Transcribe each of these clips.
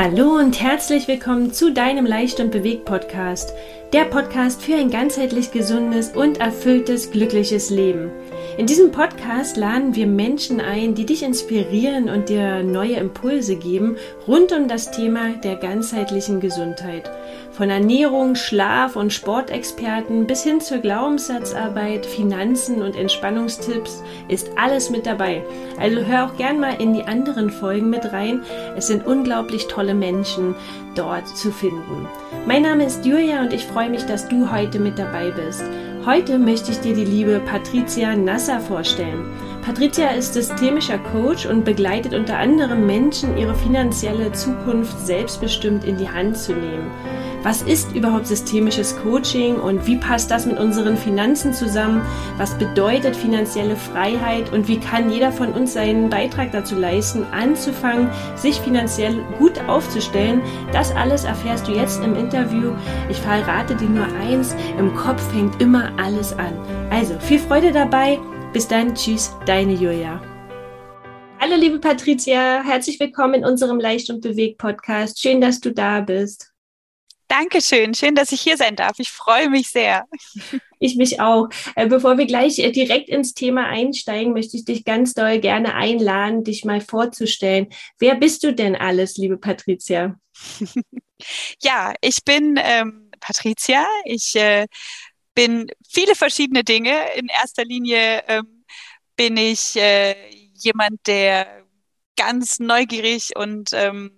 Hallo und herzlich willkommen zu deinem Leicht und Bewegt Podcast, der Podcast für ein ganzheitlich gesundes und erfülltes, glückliches Leben. In diesem Podcast laden wir Menschen ein, die dich inspirieren und dir neue Impulse geben rund um das Thema der ganzheitlichen Gesundheit. Von Ernährung, Schlaf und Sportexperten bis hin zur Glaubenssatzarbeit, Finanzen und Entspannungstipps ist alles mit dabei. Also hör auch gern mal in die anderen Folgen mit rein. Es sind unglaublich tolle Menschen dort zu finden. Mein Name ist Julia und ich freue mich, dass du heute mit dabei bist. Heute möchte ich dir die liebe Patricia Nasser vorstellen. Patricia ist systemischer Coach und begleitet unter anderem Menschen, ihre finanzielle Zukunft selbstbestimmt in die Hand zu nehmen. Was ist überhaupt systemisches Coaching und wie passt das mit unseren Finanzen zusammen? Was bedeutet finanzielle Freiheit und wie kann jeder von uns seinen Beitrag dazu leisten, anzufangen, sich finanziell gut aufzustellen? Das alles erfährst du jetzt im Interview. Ich verrate dir nur eins, im Kopf fängt immer alles an. Also viel Freude dabei. Bis dann, tschüss, deine Julia. Hallo liebe Patricia, herzlich willkommen in unserem Leicht und Bewegt Podcast. Schön, dass du da bist. Dankeschön, schön, dass ich hier sein darf. Ich freue mich sehr. Ich mich auch. Äh, bevor wir gleich äh, direkt ins Thema einsteigen, möchte ich dich ganz doll gerne einladen, dich mal vorzustellen. Wer bist du denn alles, liebe Patricia? Ja, ich bin ähm, Patricia. Ich äh, bin viele verschiedene Dinge. In erster Linie ähm, bin ich äh, jemand, der ganz neugierig und ähm,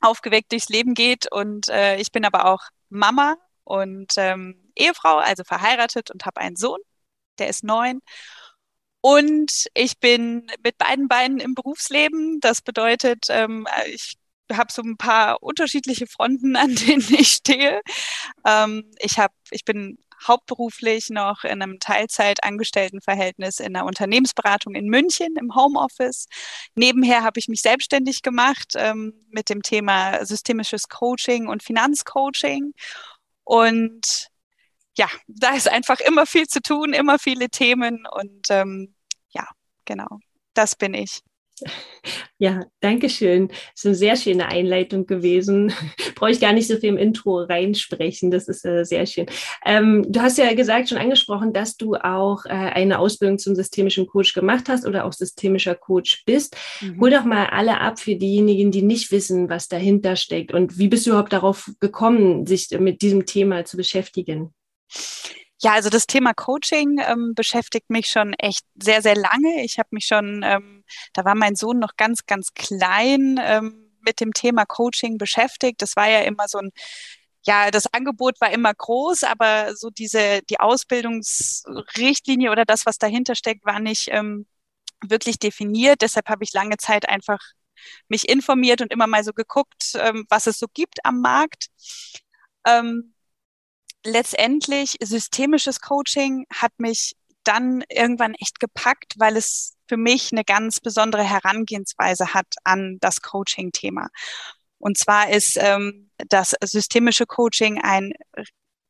aufgeweckt durchs Leben geht. Und äh, ich bin aber auch Mama und ähm, Ehefrau, also verheiratet und habe einen Sohn, der ist neun. Und ich bin mit beiden Beinen im Berufsleben. Das bedeutet, ähm, ich habe so ein paar unterschiedliche Fronten, an denen ich stehe. Ähm, ich habe, ich bin hauptberuflich noch in einem Teilzeitangestelltenverhältnis in einer Unternehmensberatung in München im Homeoffice. Nebenher habe ich mich selbstständig gemacht ähm, mit dem Thema systemisches Coaching und Finanzcoaching. Und ja, da ist einfach immer viel zu tun, immer viele Themen und ähm, ja, genau, das bin ich. Ja, danke schön. Das ist eine sehr schöne Einleitung gewesen. Brauche ich gar nicht so viel im Intro reinsprechen. Das ist äh, sehr schön. Ähm, du hast ja gesagt, schon angesprochen, dass du auch äh, eine Ausbildung zum systemischen Coach gemacht hast oder auch systemischer Coach bist. Mhm. Hol doch mal alle ab für diejenigen, die nicht wissen, was dahinter steckt. Und wie bist du überhaupt darauf gekommen, sich mit diesem Thema zu beschäftigen? Ja, also das Thema Coaching ähm, beschäftigt mich schon echt sehr, sehr lange. Ich habe mich schon, ähm, da war mein Sohn noch ganz, ganz klein ähm, mit dem Thema Coaching beschäftigt. Das war ja immer so ein, ja, das Angebot war immer groß, aber so diese, die Ausbildungsrichtlinie oder das, was dahinter steckt, war nicht ähm, wirklich definiert. Deshalb habe ich lange Zeit einfach mich informiert und immer mal so geguckt, ähm, was es so gibt am Markt. Ähm, letztendlich systemisches Coaching hat mich dann irgendwann echt gepackt, weil es für mich eine ganz besondere Herangehensweise hat an das Coaching-Thema. Und zwar ist ähm, das systemische Coaching ein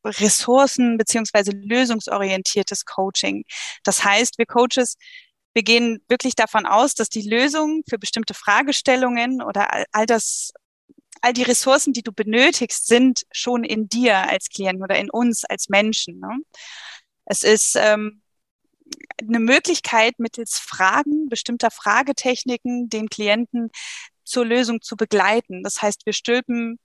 ressourcen- beziehungsweise lösungsorientiertes Coaching. Das heißt, wir Coaches, wir gehen wirklich davon aus, dass die Lösung für bestimmte Fragestellungen oder all, all das all die Ressourcen, die du benötigst, sind schon in dir als Klienten oder in uns als Menschen. Ne? Es ist ähm, eine Möglichkeit, mittels Fragen, bestimmter Fragetechniken, den Klienten zur Lösung zu begleiten. Das heißt, wir stülpen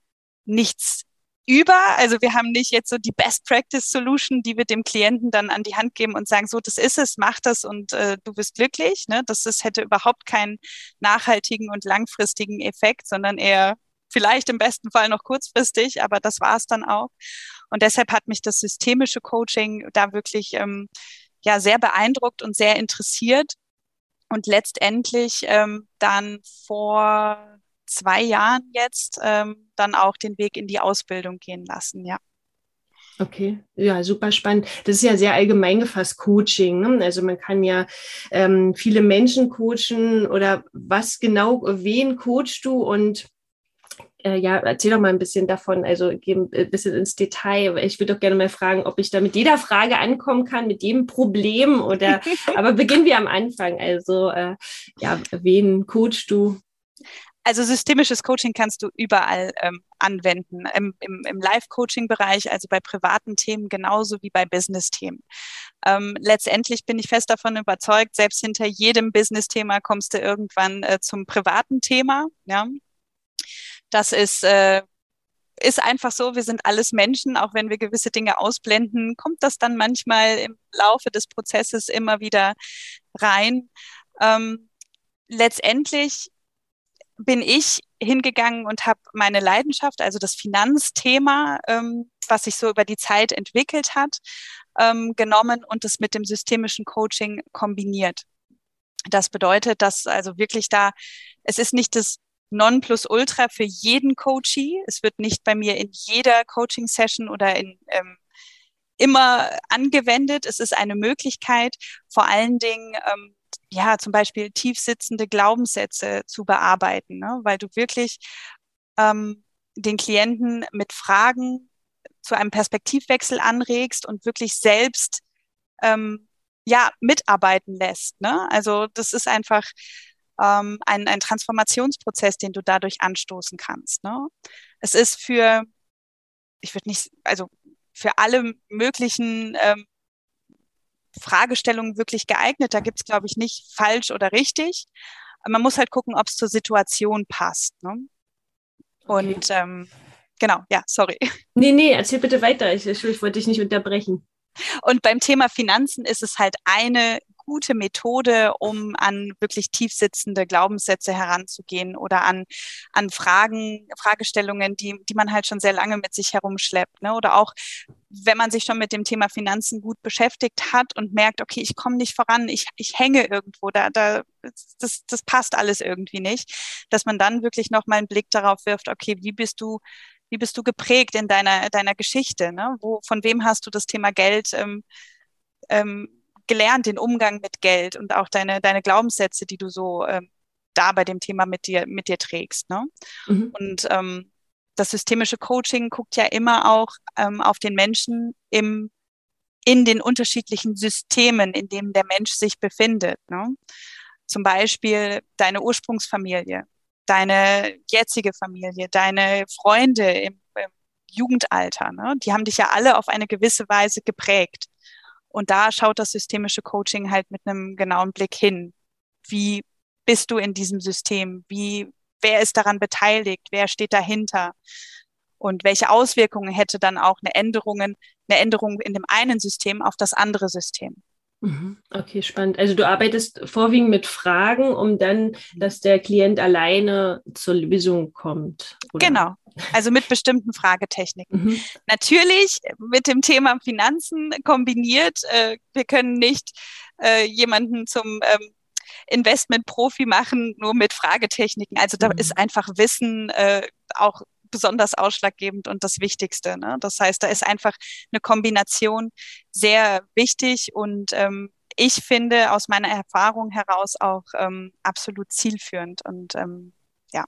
nichts über. Also wir haben nicht jetzt so die Best Practice Solution, die wir dem Klienten dann an die Hand geben und sagen, so, das ist es, mach das und äh, du bist glücklich. Ne? Das ist, hätte überhaupt keinen nachhaltigen und langfristigen Effekt, sondern eher vielleicht im besten Fall noch kurzfristig, aber das war es dann auch. Und deshalb hat mich das systemische Coaching da wirklich ähm, ja sehr beeindruckt und sehr interessiert. Und letztendlich ähm, dann vor zwei Jahren jetzt ähm, dann auch den Weg in die Ausbildung gehen lassen, ja. Okay, ja, super spannend. Das ist ja sehr allgemein gefasst, Coaching. Ne? Also man kann ja ähm, viele Menschen coachen oder was genau, wen coachst du und äh, ja, erzähl doch mal ein bisschen davon, also geh ein bisschen ins Detail. Ich würde doch gerne mal fragen, ob ich da mit jeder Frage ankommen kann, mit jedem Problem oder, aber beginnen wir am Anfang. Also, äh, ja, wen coachst du? Also systemisches Coaching kannst du überall ähm, anwenden. Im, im, im Live-Coaching-Bereich, also bei privaten Themen genauso wie bei Business-Themen. Ähm, letztendlich bin ich fest davon überzeugt, selbst hinter jedem Business-Thema kommst du irgendwann äh, zum privaten Thema. Ja? Das ist äh, ist einfach so, wir sind alles Menschen, auch wenn wir gewisse Dinge ausblenden, kommt das dann manchmal im Laufe des Prozesses immer wieder rein. Ähm, letztendlich bin ich hingegangen und habe meine Leidenschaft, also das Finanzthema, ähm, was sich so über die Zeit entwickelt hat, ähm, genommen und das mit dem systemischen Coaching kombiniert. Das bedeutet, dass also wirklich da, es ist nicht das Nonplusultra für jeden Coachee. Es wird nicht bei mir in jeder Coaching-Session oder in ähm, immer angewendet. Es ist eine Möglichkeit, vor allen Dingen ähm, ja zum Beispiel tiefsitzende Glaubenssätze zu bearbeiten, ne? weil du wirklich ähm, den Klienten mit Fragen zu einem Perspektivwechsel anregst und wirklich selbst ähm, ja mitarbeiten lässt. Ne? Also das ist einfach ähm, ein, ein Transformationsprozess, den du dadurch anstoßen kannst. Ne? Es ist für, ich würde nicht, also für alle möglichen ähm, Fragestellungen wirklich geeignet. Da gibt es, glaube ich, nicht falsch oder richtig. Man muss halt gucken, ob es zur Situation passt. Ne? Und okay. ähm, genau, ja, sorry. Nee, nee, erzähl bitte weiter. Ich, ich wollte dich nicht unterbrechen. Und beim Thema Finanzen ist es halt eine gute Methode, um an wirklich tiefsitzende Glaubenssätze heranzugehen oder an, an Fragen, Fragestellungen, die, die man halt schon sehr lange mit sich herumschleppt. Ne? Oder auch, wenn man sich schon mit dem Thema Finanzen gut beschäftigt hat und merkt, okay, ich komme nicht voran, ich, ich hänge irgendwo, da, da, das, das passt alles irgendwie nicht, dass man dann wirklich nochmal einen Blick darauf wirft, okay, wie bist du wie bist du geprägt in deiner, deiner Geschichte? Ne? Wo, von wem hast du das Thema Geld ähm, ähm, gelernt, den Umgang mit Geld und auch deine, deine Glaubenssätze, die du so ähm, da bei dem Thema mit dir, mit dir trägst. Ne? Mhm. Und ähm, das systemische Coaching guckt ja immer auch ähm, auf den Menschen im, in den unterschiedlichen Systemen, in denen der Mensch sich befindet. Ne? Zum Beispiel deine Ursprungsfamilie, deine jetzige Familie, deine Freunde im, im Jugendalter. Ne? Die haben dich ja alle auf eine gewisse Weise geprägt. Und da schaut das systemische Coaching halt mit einem genauen Blick hin. Wie bist du in diesem System? Wie, wer ist daran beteiligt? Wer steht dahinter? Und welche Auswirkungen hätte dann auch eine Änderung, eine Änderung in dem einen System auf das andere System? Mhm. Okay, spannend. Also du arbeitest vorwiegend mit Fragen, um dann, dass der Klient alleine zur Lösung kommt. Oder? Genau. Also mit bestimmten Fragetechniken. Mhm. Natürlich mit dem Thema Finanzen kombiniert. Äh, wir können nicht äh, jemanden zum ähm, Investment-Profi machen, nur mit Fragetechniken. Also da mhm. ist einfach Wissen äh, auch besonders ausschlaggebend und das Wichtigste. Ne? Das heißt, da ist einfach eine Kombination sehr wichtig und ähm, ich finde aus meiner Erfahrung heraus auch ähm, absolut zielführend und ähm, ja,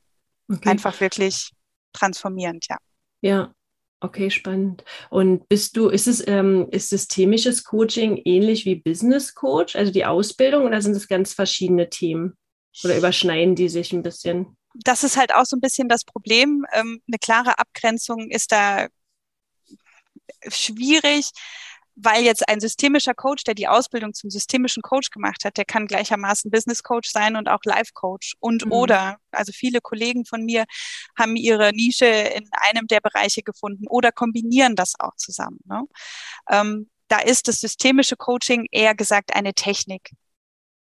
okay. einfach wirklich transformierend, ja. Ja, Okay, spannend. Und bist du, ist es, ähm, ist systemisches Coaching ähnlich wie Business Coach, also die Ausbildung, oder sind es ganz verschiedene Themen? Oder überschneiden die sich ein bisschen? das ist halt auch so ein bisschen das Problem. Ähm, eine klare Abgrenzung ist da schwierig, weil jetzt ein systemischer Coach, der die Ausbildung zum systemischen Coach gemacht hat, der kann gleichermaßen Business Coach sein und auch Life Coach und mhm. oder. Also viele Kollegen von mir haben ihre Nische in einem der Bereiche gefunden oder kombinieren das auch zusammen. Ne? Ähm, da ist das systemische Coaching eher gesagt eine Technik.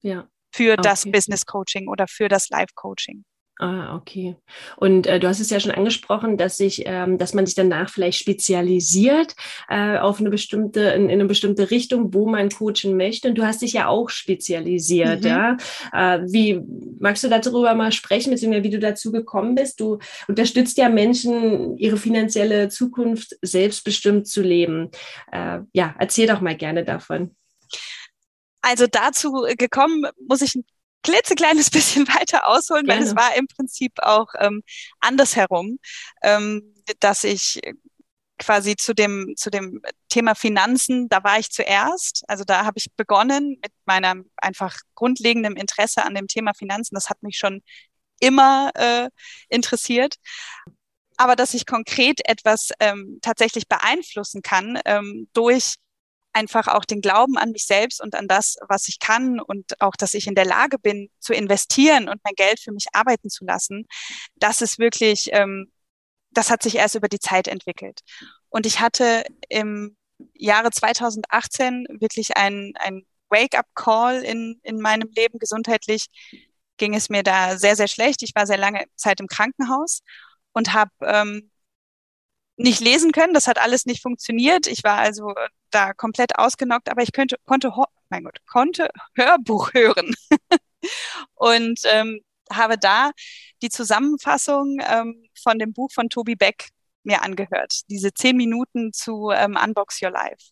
Ja. Für okay. das Business Coaching oder für das Life Coaching. Ah, okay. Und äh, du hast es ja schon angesprochen, dass sich, ähm, dass man sich danach vielleicht spezialisiert äh, auf eine bestimmte, in, in, eine bestimmte Richtung, wo man coachen möchte. Und du hast dich ja auch spezialisiert, mhm. ja. Äh, wie magst du darüber mal sprechen, beziehungsweise wie du dazu gekommen bist? Du unterstützt ja Menschen, ihre finanzielle Zukunft selbstbestimmt zu leben. Äh, ja, erzähl doch mal gerne davon. Also dazu gekommen, muss ich klitzekleines bisschen weiter ausholen, Gerne. weil es war im Prinzip auch ähm, andersherum, ähm, dass ich quasi zu dem, zu dem Thema Finanzen, da war ich zuerst. Also da habe ich begonnen mit meinem einfach grundlegenden Interesse an dem Thema Finanzen. Das hat mich schon immer äh, interessiert. Aber dass ich konkret etwas ähm, tatsächlich beeinflussen kann ähm, durch einfach auch den Glauben an mich selbst und an das, was ich kann und auch, dass ich in der Lage bin, zu investieren und mein Geld für mich arbeiten zu lassen, das ist wirklich, ähm, das hat sich erst über die Zeit entwickelt. Und ich hatte im Jahre 2018 wirklich ein, ein Wake-up-Call in, in meinem Leben. Gesundheitlich ging es mir da sehr, sehr schlecht. Ich war sehr lange Zeit im Krankenhaus und habe ähm, nicht lesen können. Das hat alles nicht funktioniert. Ich war also da komplett ausgenockt, aber ich könnte, konnte, mein Gott, konnte Hörbuch hören. und ähm, habe da die Zusammenfassung ähm, von dem Buch von Toby Beck mir angehört. Diese zehn Minuten zu ähm, Unbox Your Life.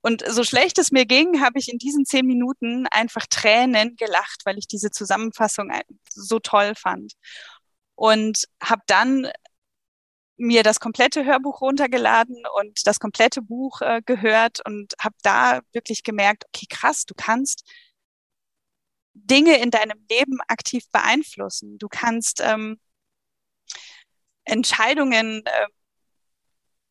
Und so schlecht es mir ging, habe ich in diesen zehn Minuten einfach Tränen gelacht, weil ich diese Zusammenfassung so toll fand. Und habe dann mir das komplette Hörbuch runtergeladen und das komplette Buch äh, gehört und habe da wirklich gemerkt, okay, krass, du kannst Dinge in deinem Leben aktiv beeinflussen. Du kannst ähm, Entscheidungen äh,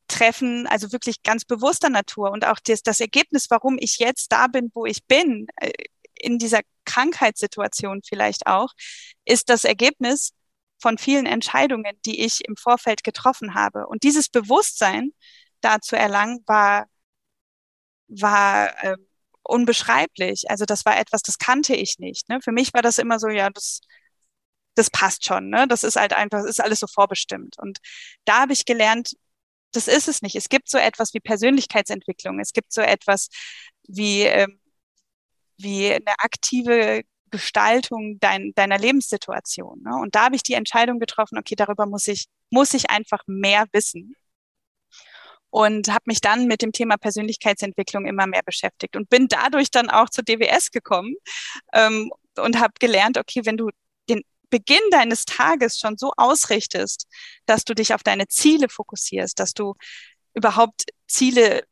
treffen, also wirklich ganz bewusster Natur und auch das, das Ergebnis, warum ich jetzt da bin, wo ich bin, äh, in dieser Krankheitssituation vielleicht auch, ist das Ergebnis von vielen Entscheidungen, die ich im Vorfeld getroffen habe. Und dieses Bewusstsein da zu erlangen, war, war äh, unbeschreiblich. Also das war etwas, das kannte ich nicht. Ne? Für mich war das immer so, ja, das, das passt schon. Ne? Das ist halt einfach, das ist alles so vorbestimmt. Und da habe ich gelernt, das ist es nicht. Es gibt so etwas wie Persönlichkeitsentwicklung. Es gibt so etwas wie, ähm, wie eine aktive Gestaltung dein, deiner Lebenssituation. Ne? Und da habe ich die Entscheidung getroffen, okay, darüber muss ich, muss ich einfach mehr wissen. Und habe mich dann mit dem Thema Persönlichkeitsentwicklung immer mehr beschäftigt und bin dadurch dann auch zur DWS gekommen ähm, und habe gelernt, okay, wenn du den Beginn deines Tages schon so ausrichtest, dass du dich auf deine Ziele fokussierst, dass du überhaupt Ziele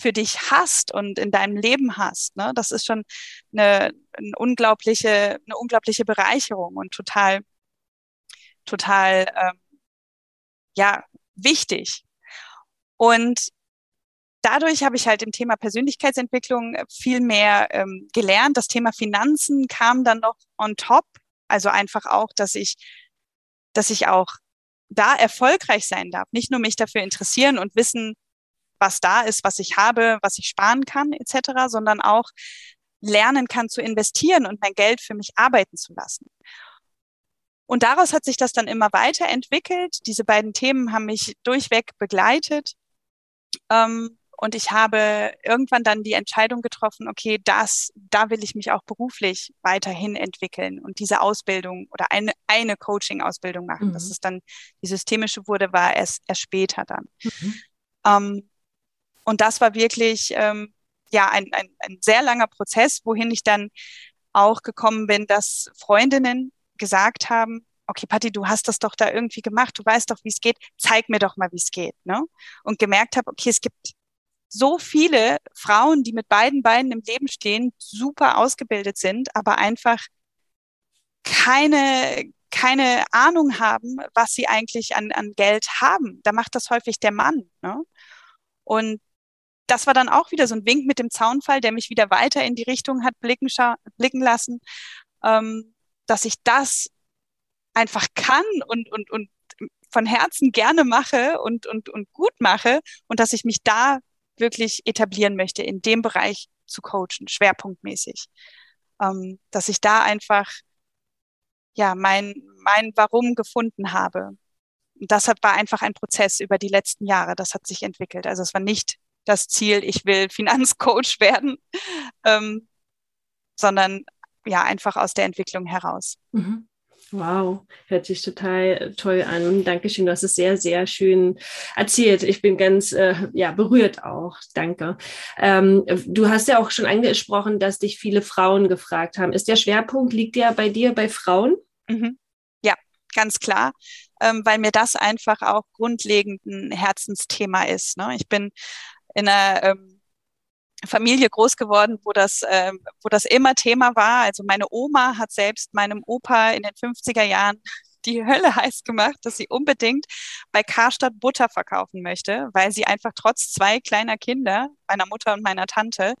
für dich hast und in deinem Leben hast, ne, das ist schon eine, eine unglaubliche, eine unglaubliche Bereicherung und total, total, ähm, ja, wichtig. Und dadurch habe ich halt im Thema Persönlichkeitsentwicklung viel mehr ähm, gelernt. Das Thema Finanzen kam dann noch on top. Also einfach auch, dass ich, dass ich auch da erfolgreich sein darf. Nicht nur mich dafür interessieren und wissen, was da ist, was ich habe, was ich sparen kann, etc., sondern auch lernen kann zu investieren und mein Geld für mich arbeiten zu lassen. Und daraus hat sich das dann immer weiterentwickelt. Diese beiden Themen haben mich durchweg begleitet. Ähm, und ich habe irgendwann dann die Entscheidung getroffen, okay, das, da will ich mich auch beruflich weiterhin entwickeln und diese Ausbildung oder eine, eine Coaching-Ausbildung machen. Mhm. Dass es dann die systemische wurde, war es erst später dann. Mhm. Ähm, und das war wirklich ähm, ja ein, ein, ein sehr langer Prozess, wohin ich dann auch gekommen bin, dass Freundinnen gesagt haben, okay, Patti, du hast das doch da irgendwie gemacht, du weißt doch, wie es geht, zeig mir doch mal, wie es geht. Ne? Und gemerkt habe, okay, es gibt so viele Frauen, die mit beiden Beinen im Leben stehen, super ausgebildet sind, aber einfach keine, keine Ahnung haben, was sie eigentlich an, an Geld haben. Da macht das häufig der Mann. Ne? Und das war dann auch wieder so ein Wink mit dem Zaunfall, der mich wieder weiter in die Richtung hat blicken, blicken lassen, ähm, dass ich das einfach kann und, und, und von Herzen gerne mache und, und, und gut mache und dass ich mich da wirklich etablieren möchte, in dem Bereich zu coachen, schwerpunktmäßig. Ähm, dass ich da einfach ja mein, mein Warum gefunden habe. Und das war einfach ein Prozess über die letzten Jahre. Das hat sich entwickelt. Also es war nicht das Ziel, ich will Finanzcoach werden, ähm, sondern ja, einfach aus der Entwicklung heraus. Mhm. Wow, hört sich total toll an. Dankeschön, du hast es sehr, sehr schön erzählt. Ich bin ganz äh, ja, berührt auch. Danke. Ähm, du hast ja auch schon angesprochen, dass dich viele Frauen gefragt haben. Ist der Schwerpunkt, liegt der bei dir bei Frauen? Mhm. Ja, ganz klar, ähm, weil mir das einfach auch grundlegend ein Herzensthema ist. Ne? Ich bin in einer ähm, Familie groß geworden, wo das, äh, wo das immer Thema war. Also meine Oma hat selbst meinem Opa in den 50er Jahren die Hölle heiß gemacht, dass sie unbedingt bei Karstadt Butter verkaufen möchte, weil sie einfach trotz zwei kleiner Kinder, meiner Mutter und meiner Tante,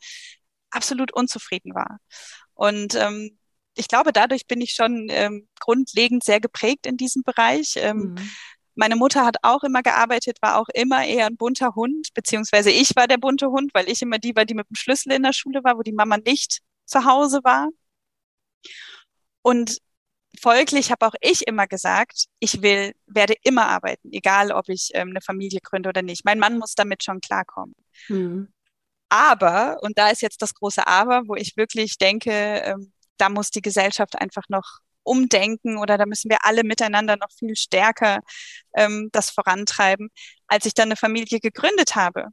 absolut unzufrieden war. Und ähm, ich glaube, dadurch bin ich schon ähm, grundlegend sehr geprägt in diesem Bereich. Ähm, mhm. Meine Mutter hat auch immer gearbeitet, war auch immer eher ein bunter Hund, beziehungsweise ich war der bunte Hund, weil ich immer die war, die mit dem Schlüssel in der Schule war, wo die Mama nicht zu Hause war. Und folglich habe auch ich immer gesagt, ich will, werde immer arbeiten, egal ob ich ähm, eine Familie gründe oder nicht. Mein Mann muss damit schon klarkommen. Mhm. Aber, und da ist jetzt das große Aber, wo ich wirklich denke, ähm, da muss die Gesellschaft einfach noch umdenken oder da müssen wir alle miteinander noch viel stärker ähm, das vorantreiben. Als ich dann eine Familie gegründet habe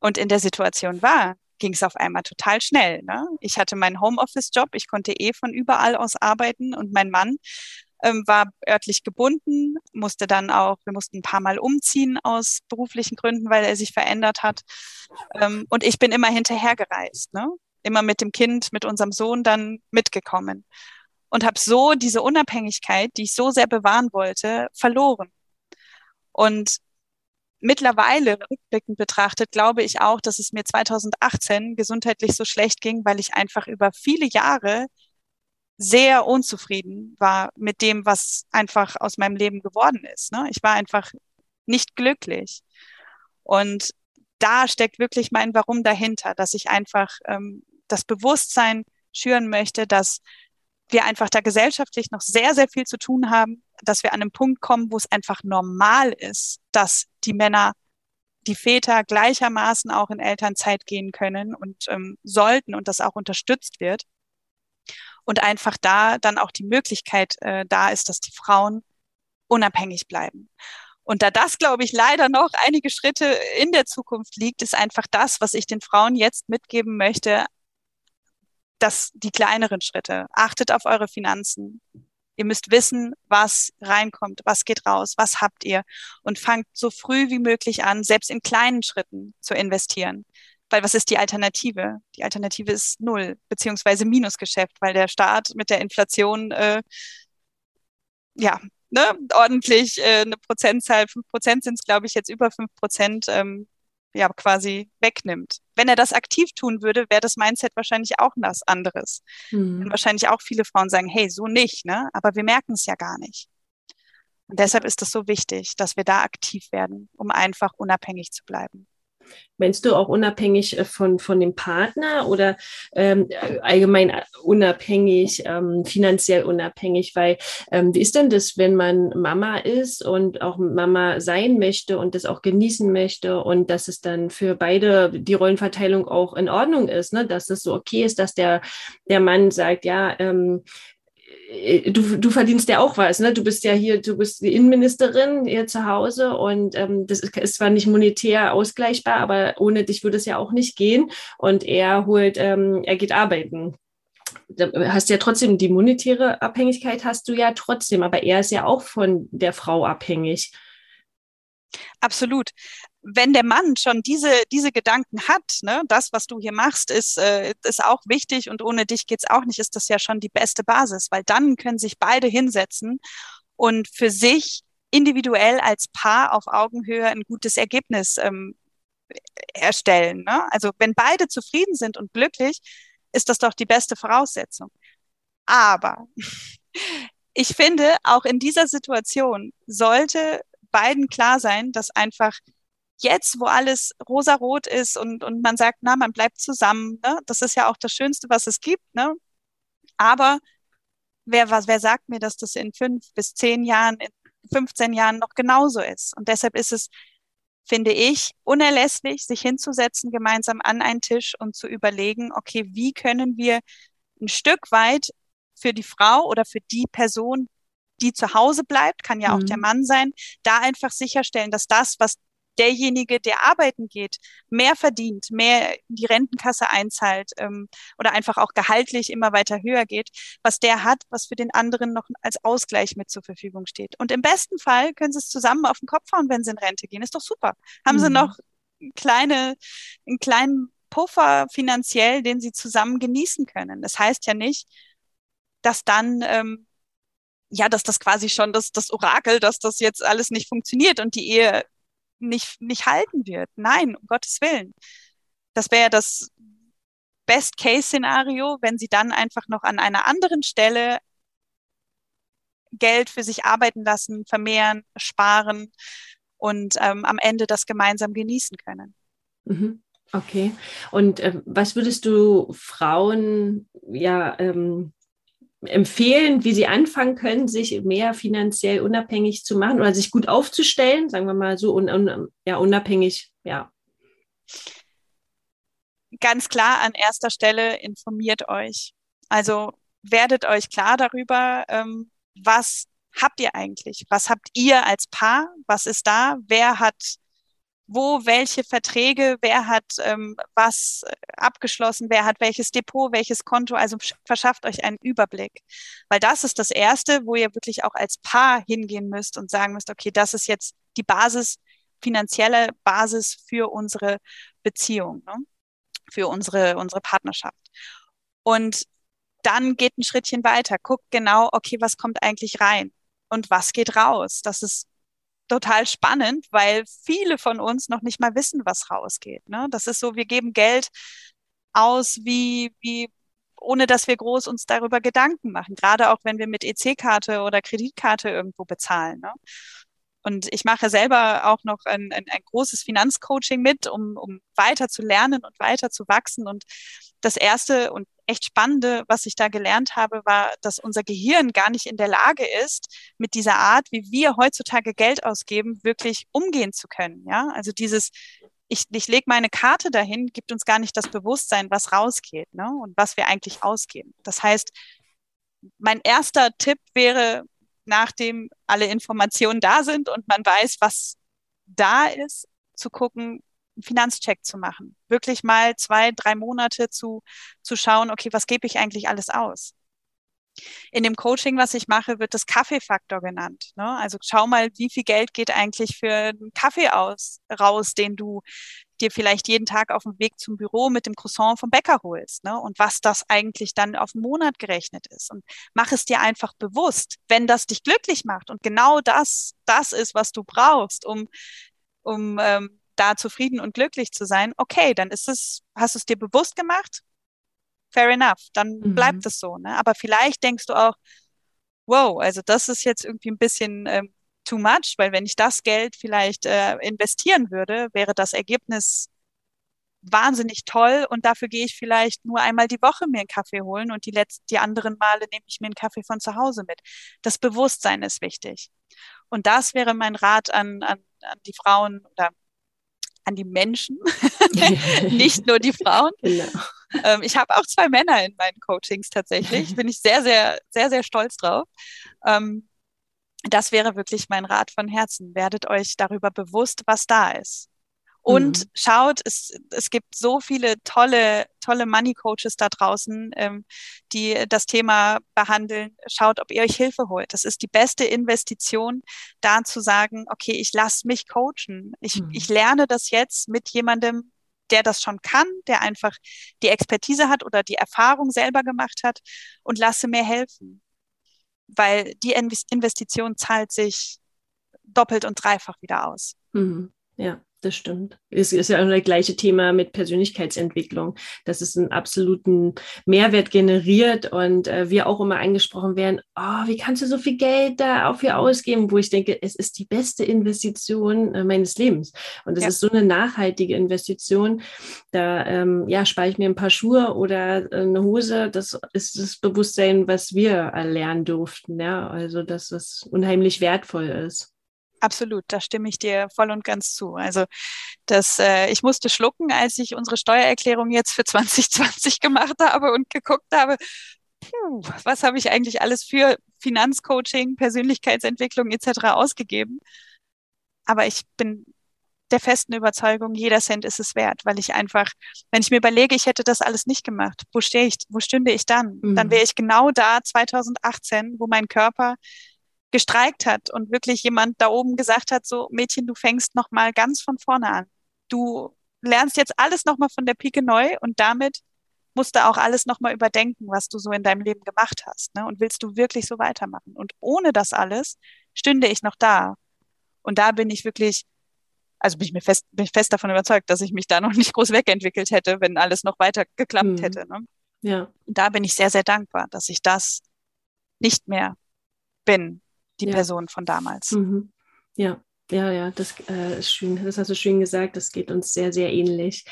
und in der Situation war, ging es auf einmal total schnell. Ne? Ich hatte meinen Homeoffice-Job, ich konnte eh von überall aus arbeiten und mein Mann ähm, war örtlich gebunden, musste dann auch, wir mussten ein paar Mal umziehen aus beruflichen Gründen, weil er sich verändert hat. Ähm, und ich bin immer hinterhergereist, ne? immer mit dem Kind, mit unserem Sohn dann mitgekommen und habe so diese Unabhängigkeit, die ich so sehr bewahren wollte, verloren. Und mittlerweile rückblickend betrachtet, glaube ich auch, dass es mir 2018 gesundheitlich so schlecht ging, weil ich einfach über viele Jahre sehr unzufrieden war mit dem, was einfach aus meinem Leben geworden ist. Ne? Ich war einfach nicht glücklich. Und da steckt wirklich mein Warum dahinter, dass ich einfach ähm, das Bewusstsein schüren möchte, dass wir einfach da gesellschaftlich noch sehr, sehr viel zu tun haben, dass wir an einen Punkt kommen, wo es einfach normal ist, dass die Männer, die Väter gleichermaßen auch in Elternzeit gehen können und ähm, sollten und das auch unterstützt wird. Und einfach da dann auch die Möglichkeit äh, da ist, dass die Frauen unabhängig bleiben. Und da das, glaube ich, leider noch einige Schritte in der Zukunft liegt, ist einfach das, was ich den Frauen jetzt mitgeben möchte, dass die kleineren Schritte. Achtet auf eure Finanzen. Ihr müsst wissen, was reinkommt, was geht raus, was habt ihr und fangt so früh wie möglich an, selbst in kleinen Schritten zu investieren. Weil was ist die Alternative? Die Alternative ist Null beziehungsweise Minusgeschäft, weil der Staat mit der Inflation äh, ja ne, ordentlich äh, eine Prozentzahl, fünf Prozent sind es, glaube ich, jetzt über fünf Prozent ähm, ja quasi wegnimmt. Wenn er das aktiv tun würde, wäre das Mindset wahrscheinlich auch was anderes. Mhm. Und wahrscheinlich auch viele Frauen sagen, hey, so nicht, ne? Aber wir merken es ja gar nicht. Und deshalb ist es so wichtig, dass wir da aktiv werden, um einfach unabhängig zu bleiben. Meinst du auch unabhängig äh, von, von dem Partner oder ähm, allgemein unabhängig, ähm, finanziell unabhängig? Weil ähm, wie ist denn das, wenn man Mama ist und auch Mama sein möchte und das auch genießen möchte und dass es dann für beide die Rollenverteilung auch in Ordnung ist, ne? dass es so okay ist, dass der, der Mann sagt, ja, ähm, äh, du, du verdienst ja auch was, ne? Du bist ja hier, du bist die Innenministerin hier zu Hause und ähm, das ist, ist, zwar nicht monetär ausgleichbar, aber ohne dich würde es ja auch nicht gehen. Und er holt, ähm, er geht arbeiten. Da hast ja trotzdem die monetäre Abhängigkeit hast du ja trotzdem, aber er ist ja auch von der Frau abhängig. Absolut wenn der Mann schon diese, diese Gedanken hat, ne, das, was du hier machst, ist, äh, ist auch wichtig und ohne dich geht's auch nicht, ist das ja schon die beste Basis, weil dann können sich beide hinsetzen und für sich individuell als Paar auf Augenhöhe ein gutes Ergebnis ähm, erstellen. Ne? Also wenn beide zufrieden sind und glücklich, ist das doch die beste Voraussetzung. Aber ich finde, auch in dieser Situation sollte beiden klar sein, dass einfach jetzt, wo alles rosarot ist und, und man sagt, na, man bleibt zusammen, ne? das ist ja auch das Schönste, was es gibt, ne? Aber wer, was, wer sagt mir, dass das in fünf bis zehn Jahren, in 15 Jahren noch genauso ist? Und deshalb ist es, finde ich, unerlässlich, sich hinzusetzen, gemeinsam an einen Tisch und zu überlegen, okay, wie können wir ein Stück weit für die Frau oder für die Person, die zu Hause bleibt, kann ja auch der mhm. Mann sein, da einfach sicherstellen, dass das, was derjenige, der arbeiten geht, mehr verdient, mehr in die Rentenkasse einzahlt ähm, oder einfach auch gehaltlich immer weiter höher geht, was der hat, was für den anderen noch als Ausgleich mit zur Verfügung steht. Und im besten Fall können sie es zusammen auf den Kopf hauen, wenn sie in Rente gehen. Ist doch super. Haben mhm. sie noch kleine, einen kleinen Puffer finanziell, den sie zusammen genießen können. Das heißt ja nicht, dass dann ähm, ja, dass das quasi schon das, das Orakel, dass das jetzt alles nicht funktioniert und die Ehe nicht, nicht halten wird. Nein, um Gottes Willen. Das wäre das Best-Case-Szenario, wenn sie dann einfach noch an einer anderen Stelle Geld für sich arbeiten lassen, vermehren, sparen und ähm, am Ende das gemeinsam genießen können. Mhm. Okay. Und äh, was würdest du Frauen ja ähm, empfehlen, wie sie anfangen können, sich mehr finanziell unabhängig zu machen oder sich gut aufzustellen, sagen wir mal so, un, un, ja, unabhängig, ja. Ganz klar an erster Stelle informiert euch. Also werdet euch klar darüber, ähm, was habt ihr eigentlich? Was habt ihr als Paar? Was ist da? Wer hat wo welche Verträge, wer hat ähm, was abgeschlossen, wer hat welches Depot, welches Konto. Also verschafft euch einen Überblick. Weil das ist das Erste, wo ihr wirklich auch als Paar hingehen müsst und sagen müsst, okay, das ist jetzt die Basis, finanzielle Basis für unsere Beziehung, ne? für unsere, unsere Partnerschaft. Und dann geht ein Schrittchen weiter. Guckt genau, okay, was kommt eigentlich rein? Und was geht raus? Das ist total spannend, weil viele von uns noch nicht mal wissen, was rausgeht. Ne? Das ist so, wir geben Geld aus, wie, wie, ohne dass wir groß uns darüber Gedanken machen. Gerade auch wenn wir mit EC-Karte oder Kreditkarte irgendwo bezahlen. Ne? Und ich mache selber auch noch ein, ein, ein großes Finanzcoaching mit, um, um weiter zu lernen und weiter zu wachsen. Und das erste und echt Spannende, was ich da gelernt habe, war, dass unser Gehirn gar nicht in der Lage ist, mit dieser Art, wie wir heutzutage Geld ausgeben, wirklich umgehen zu können. Ja, also dieses, ich, ich lege meine Karte dahin, gibt uns gar nicht das Bewusstsein, was rausgeht ne? und was wir eigentlich ausgeben. Das heißt, mein erster Tipp wäre, nachdem alle Informationen da sind und man weiß, was da ist, zu gucken, einen Finanzcheck zu machen. Wirklich mal zwei, drei Monate zu, zu schauen, okay, was gebe ich eigentlich alles aus? In dem Coaching, was ich mache, wird das Kaffeefaktor genannt. Ne? Also schau mal, wie viel Geld geht eigentlich für einen Kaffee aus, raus, den du dir vielleicht jeden Tag auf dem Weg zum Büro mit dem Croissant vom Bäcker holst. Ne? Und was das eigentlich dann auf den Monat gerechnet ist. Und mach es dir einfach bewusst, wenn das dich glücklich macht und genau das, das ist, was du brauchst, um, um ähm, da zufrieden und glücklich zu sein, okay, dann ist es, hast du es dir bewusst gemacht? Fair enough, dann mhm. bleibt es so. Ne? Aber vielleicht denkst du auch, wow, also das ist jetzt irgendwie ein bisschen ähm, too much, weil wenn ich das Geld vielleicht äh, investieren würde, wäre das Ergebnis wahnsinnig toll und dafür gehe ich vielleicht nur einmal die Woche mir einen Kaffee holen und die letzten, die anderen Male nehme ich mir einen Kaffee von zu Hause mit. Das Bewusstsein ist wichtig. Und das wäre mein Rat an, an, an die Frauen oder an die Menschen, nicht nur die Frauen. Genau. Ähm, ich habe auch zwei Männer in meinen Coachings tatsächlich. Bin ich sehr, sehr, sehr, sehr stolz drauf. Ähm, das wäre wirklich mein Rat von Herzen. Werdet euch darüber bewusst, was da ist. Und mhm. schaut, es, es gibt so viele tolle, tolle Money Coaches da draußen, ähm, die das Thema behandeln. Schaut, ob ihr euch Hilfe holt. Das ist die beste Investition, da zu sagen, okay, ich lasse mich coachen. Ich, mhm. ich lerne das jetzt mit jemandem, der das schon kann, der einfach die Expertise hat oder die Erfahrung selber gemacht hat und lasse mir helfen. Weil die Investition zahlt sich doppelt und dreifach wieder aus. Mhm. Ja das stimmt. Es ist ja auch das gleiche Thema mit Persönlichkeitsentwicklung, dass es einen absoluten Mehrwert generiert und äh, wir auch immer angesprochen werden, oh, wie kannst du so viel Geld dafür ausgeben, wo ich denke, es ist die beste Investition äh, meines Lebens und es ja. ist so eine nachhaltige Investition. Da ähm, ja, spare ich mir ein paar Schuhe oder äh, eine Hose, das ist das Bewusstsein, was wir erlernen durften, ja, also dass es unheimlich wertvoll ist. Absolut, da stimme ich dir voll und ganz zu. Also das, äh, ich musste schlucken, als ich unsere Steuererklärung jetzt für 2020 gemacht habe und geguckt habe, puh, was habe ich eigentlich alles für Finanzcoaching, Persönlichkeitsentwicklung etc. ausgegeben. Aber ich bin der festen Überzeugung, jeder Cent ist es wert, weil ich einfach, wenn ich mir überlege, ich hätte das alles nicht gemacht, wo stehe ich, wo stünde ich dann? Mhm. Dann wäre ich genau da 2018, wo mein Körper gestreikt hat und wirklich jemand da oben gesagt hat, so Mädchen, du fängst noch mal ganz von vorne an. Du lernst jetzt alles nochmal von der Pike neu und damit musst du auch alles nochmal überdenken, was du so in deinem Leben gemacht hast. Ne? Und willst du wirklich so weitermachen? Und ohne das alles stünde ich noch da. Und da bin ich wirklich, also bin ich mir fest, bin ich fest davon überzeugt, dass ich mich da noch nicht groß wegentwickelt hätte, wenn alles noch weiter geklappt mhm. hätte. Ne? Ja. Und da bin ich sehr, sehr dankbar, dass ich das nicht mehr bin, die ja. Person von damals. Mhm. Ja. Ja, ja, das äh, ist schön. Das hast du schön gesagt. Das geht uns sehr, sehr ähnlich.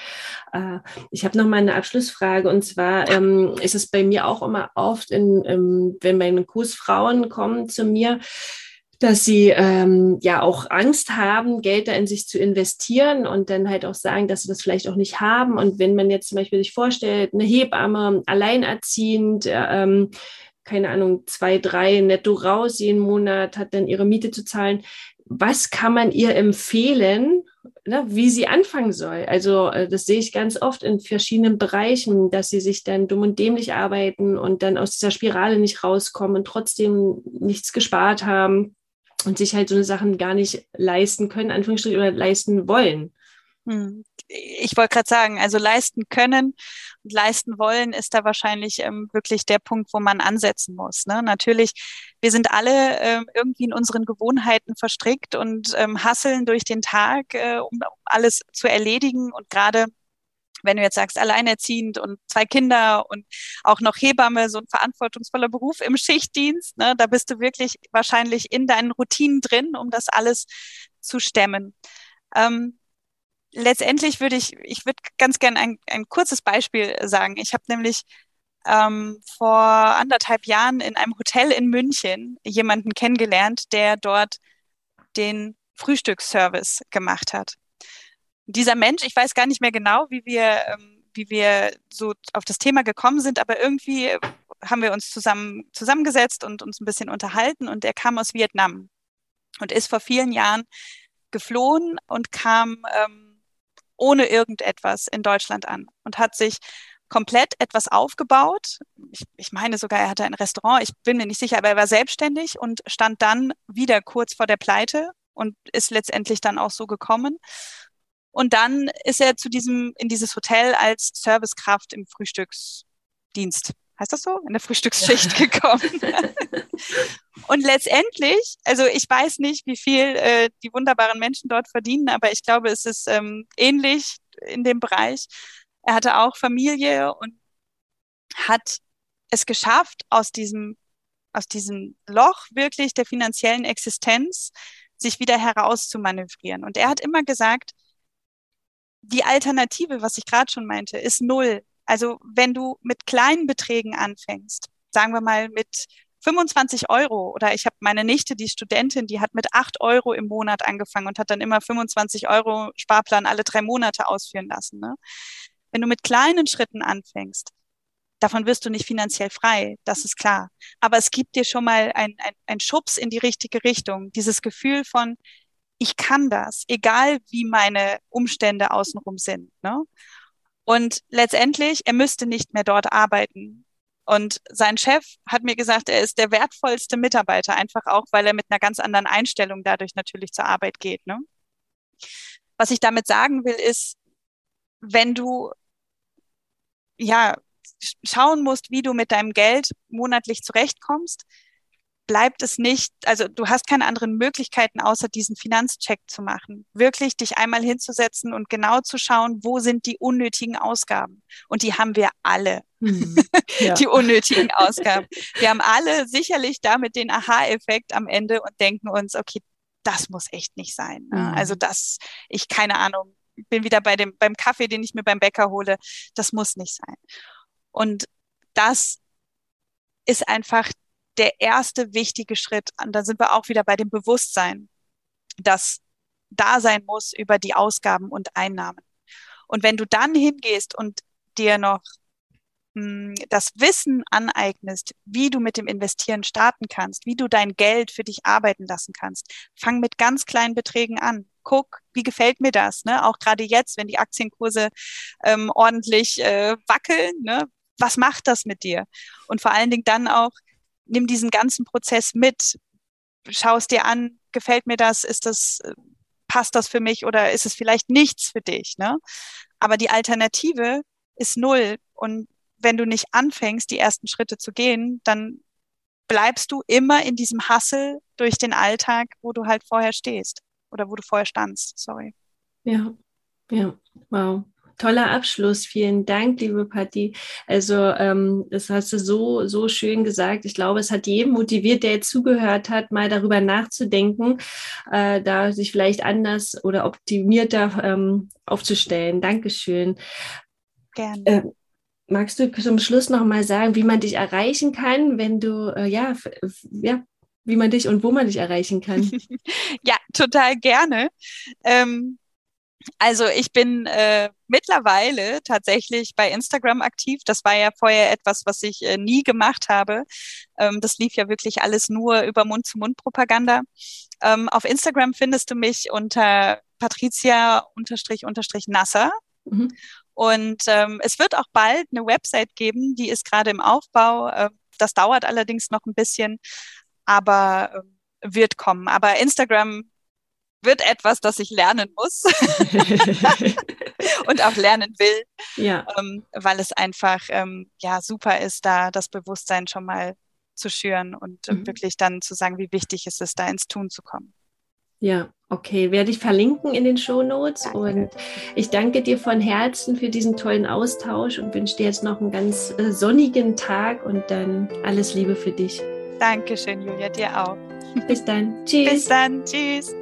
Äh, ich habe noch mal eine Abschlussfrage und zwar ähm, ist es bei mir auch immer oft, in, ähm, wenn meine Kursfrauen kommen zu mir, dass sie ähm, ja auch Angst haben, Geld da in sich zu investieren und dann halt auch sagen, dass sie das vielleicht auch nicht haben. Und wenn man jetzt zum Beispiel sich vorstellt, eine Hebamme alleinerziehend, äh, ähm, keine Ahnung, zwei, drei netto raus jeden Monat, hat dann ihre Miete zu zahlen. Was kann man ihr empfehlen, ne, wie sie anfangen soll? Also äh, das sehe ich ganz oft in verschiedenen Bereichen, dass sie sich dann dumm und dämlich arbeiten und dann aus dieser Spirale nicht rauskommen und trotzdem nichts gespart haben und sich halt so eine Sachen gar nicht leisten können, Anführungsstrichen, oder leisten wollen. Hm. Ich wollte gerade sagen, also leisten können und leisten wollen ist da wahrscheinlich ähm, wirklich der Punkt, wo man ansetzen muss. Ne? Natürlich, wir sind alle ähm, irgendwie in unseren Gewohnheiten verstrickt und ähm, hasseln durch den Tag, äh, um alles zu erledigen. Und gerade wenn du jetzt sagst, alleinerziehend und zwei Kinder und auch noch Hebamme, so ein verantwortungsvoller Beruf im Schichtdienst, ne, da bist du wirklich wahrscheinlich in deinen Routinen drin, um das alles zu stemmen. Ähm, letztendlich würde ich, ich würde ganz gerne ein, ein kurzes Beispiel sagen. Ich habe nämlich ähm, vor anderthalb Jahren in einem Hotel in München jemanden kennengelernt, der dort den Frühstücksservice gemacht hat dieser Mensch, ich weiß gar nicht mehr genau, wie wir, ähm, wie wir so auf das Thema gekommen sind, aber irgendwie haben wir uns zusammen zusammengesetzt und uns ein bisschen unterhalten und er kam aus Vietnam und ist vor vielen Jahren geflohen und kam ähm, ohne irgendetwas in Deutschland an und hat sich komplett etwas aufgebaut. Ich, ich meine sogar, er hatte ein Restaurant, ich bin mir nicht sicher, aber er war selbstständig und stand dann wieder kurz vor der Pleite und ist letztendlich dann auch so gekommen. Und dann ist er zu diesem, in dieses Hotel als Servicekraft im Frühstücksdienst, heißt das so? In der Frühstücksschicht gekommen. und letztendlich, also ich weiß nicht, wie viel äh, die wunderbaren Menschen dort verdienen, aber ich glaube, es ist ähm, ähnlich in dem Bereich. Er hatte auch Familie und hat es geschafft, aus diesem, aus diesem Loch wirklich der finanziellen Existenz sich wieder herauszumanövrieren. Und er hat immer gesagt, die Alternative, was ich gerade schon meinte, ist null. Also wenn du mit kleinen Beträgen anfängst, sagen wir mal mit 25 Euro oder ich habe meine Nichte, die Studentin, die hat mit 8 Euro im Monat angefangen und hat dann immer 25 Euro Sparplan alle drei Monate ausführen lassen. Ne? Wenn du mit kleinen Schritten anfängst, davon wirst du nicht finanziell frei, das ist klar. Aber es gibt dir schon mal ein, ein, ein Schubs in die richtige Richtung. Dieses Gefühl von, ich kann das, egal wie meine Umstände außenrum sind. Ne? Und letztendlich, er müsste nicht mehr dort arbeiten. Und sein Chef hat mir gesagt, er ist der wertvollste Mitarbeiter, einfach auch, weil er mit einer ganz anderen Einstellung dadurch natürlich zur Arbeit geht. Ne? Was ich damit sagen will, ist, wenn du ja schauen musst, wie du mit deinem Geld monatlich zurechtkommst, bleibt es nicht, also du hast keine anderen Möglichkeiten, außer diesen Finanzcheck zu machen. Wirklich dich einmal hinzusetzen und genau zu schauen, wo sind die unnötigen Ausgaben. Und die haben wir alle, hm, ja. die unnötigen Ausgaben. Wir haben alle sicherlich damit den Aha-Effekt am Ende und denken uns, okay, das muss echt nicht sein. Ne? Hm. Also das, ich keine Ahnung, bin wieder bei dem, beim Kaffee, den ich mir beim Bäcker hole, das muss nicht sein. Und das ist einfach der erste wichtige Schritt. Und da sind wir auch wieder bei dem Bewusstsein, das da sein muss über die Ausgaben und Einnahmen. Und wenn du dann hingehst und dir noch hm, das Wissen aneignest, wie du mit dem Investieren starten kannst, wie du dein Geld für dich arbeiten lassen kannst, fang mit ganz kleinen Beträgen an. Guck, wie gefällt mir das? Ne? Auch gerade jetzt, wenn die Aktienkurse ähm, ordentlich äh, wackeln, ne? was macht das mit dir? Und vor allen Dingen dann auch, nimm diesen ganzen Prozess mit, schau es dir an, gefällt mir das, ist das, passt das für mich oder ist es vielleicht nichts für dich, ne? Aber die Alternative ist null. Und wenn du nicht anfängst, die ersten Schritte zu gehen, dann bleibst du immer in diesem Hassel durch den Alltag, wo du halt vorher stehst oder wo du vorher standst, sorry. Ja, ja, wow. Toller Abschluss. Vielen Dank, liebe Patti. Also, ähm, das hast du so, so schön gesagt. Ich glaube, es hat jeden motiviert, der jetzt zugehört hat, mal darüber nachzudenken, äh, da sich vielleicht anders oder optimierter ähm, aufzustellen. Dankeschön. Gerne. Äh, magst du zum Schluss noch mal sagen, wie man dich erreichen kann, wenn du, äh, ja, ja, wie man dich und wo man dich erreichen kann? ja, total gerne. Ähm, also ich bin äh, mittlerweile tatsächlich bei Instagram aktiv. Das war ja vorher etwas, was ich äh, nie gemacht habe. Ähm, das lief ja wirklich alles nur über Mund-zu-Mund-Propaganda. Ähm, auf Instagram findest du mich unter Patricia-Nasser. Mhm. Und ähm, es wird auch bald eine Website geben, die ist gerade im Aufbau. Äh, das dauert allerdings noch ein bisschen, aber äh, wird kommen. Aber Instagram wird etwas, das ich lernen muss und auch lernen will, ja. ähm, weil es einfach ähm, ja super ist, da das Bewusstsein schon mal zu schüren und äh, mhm. wirklich dann zu sagen, wie wichtig es ist, da ins Tun zu kommen. Ja, okay, werde ich verlinken in den Show Notes und ich danke dir von Herzen für diesen tollen Austausch und wünsche dir jetzt noch einen ganz äh, sonnigen Tag und dann alles Liebe für dich. Dankeschön, Julia, dir auch. Bis dann. Tschüss. Bis dann. Tschüss.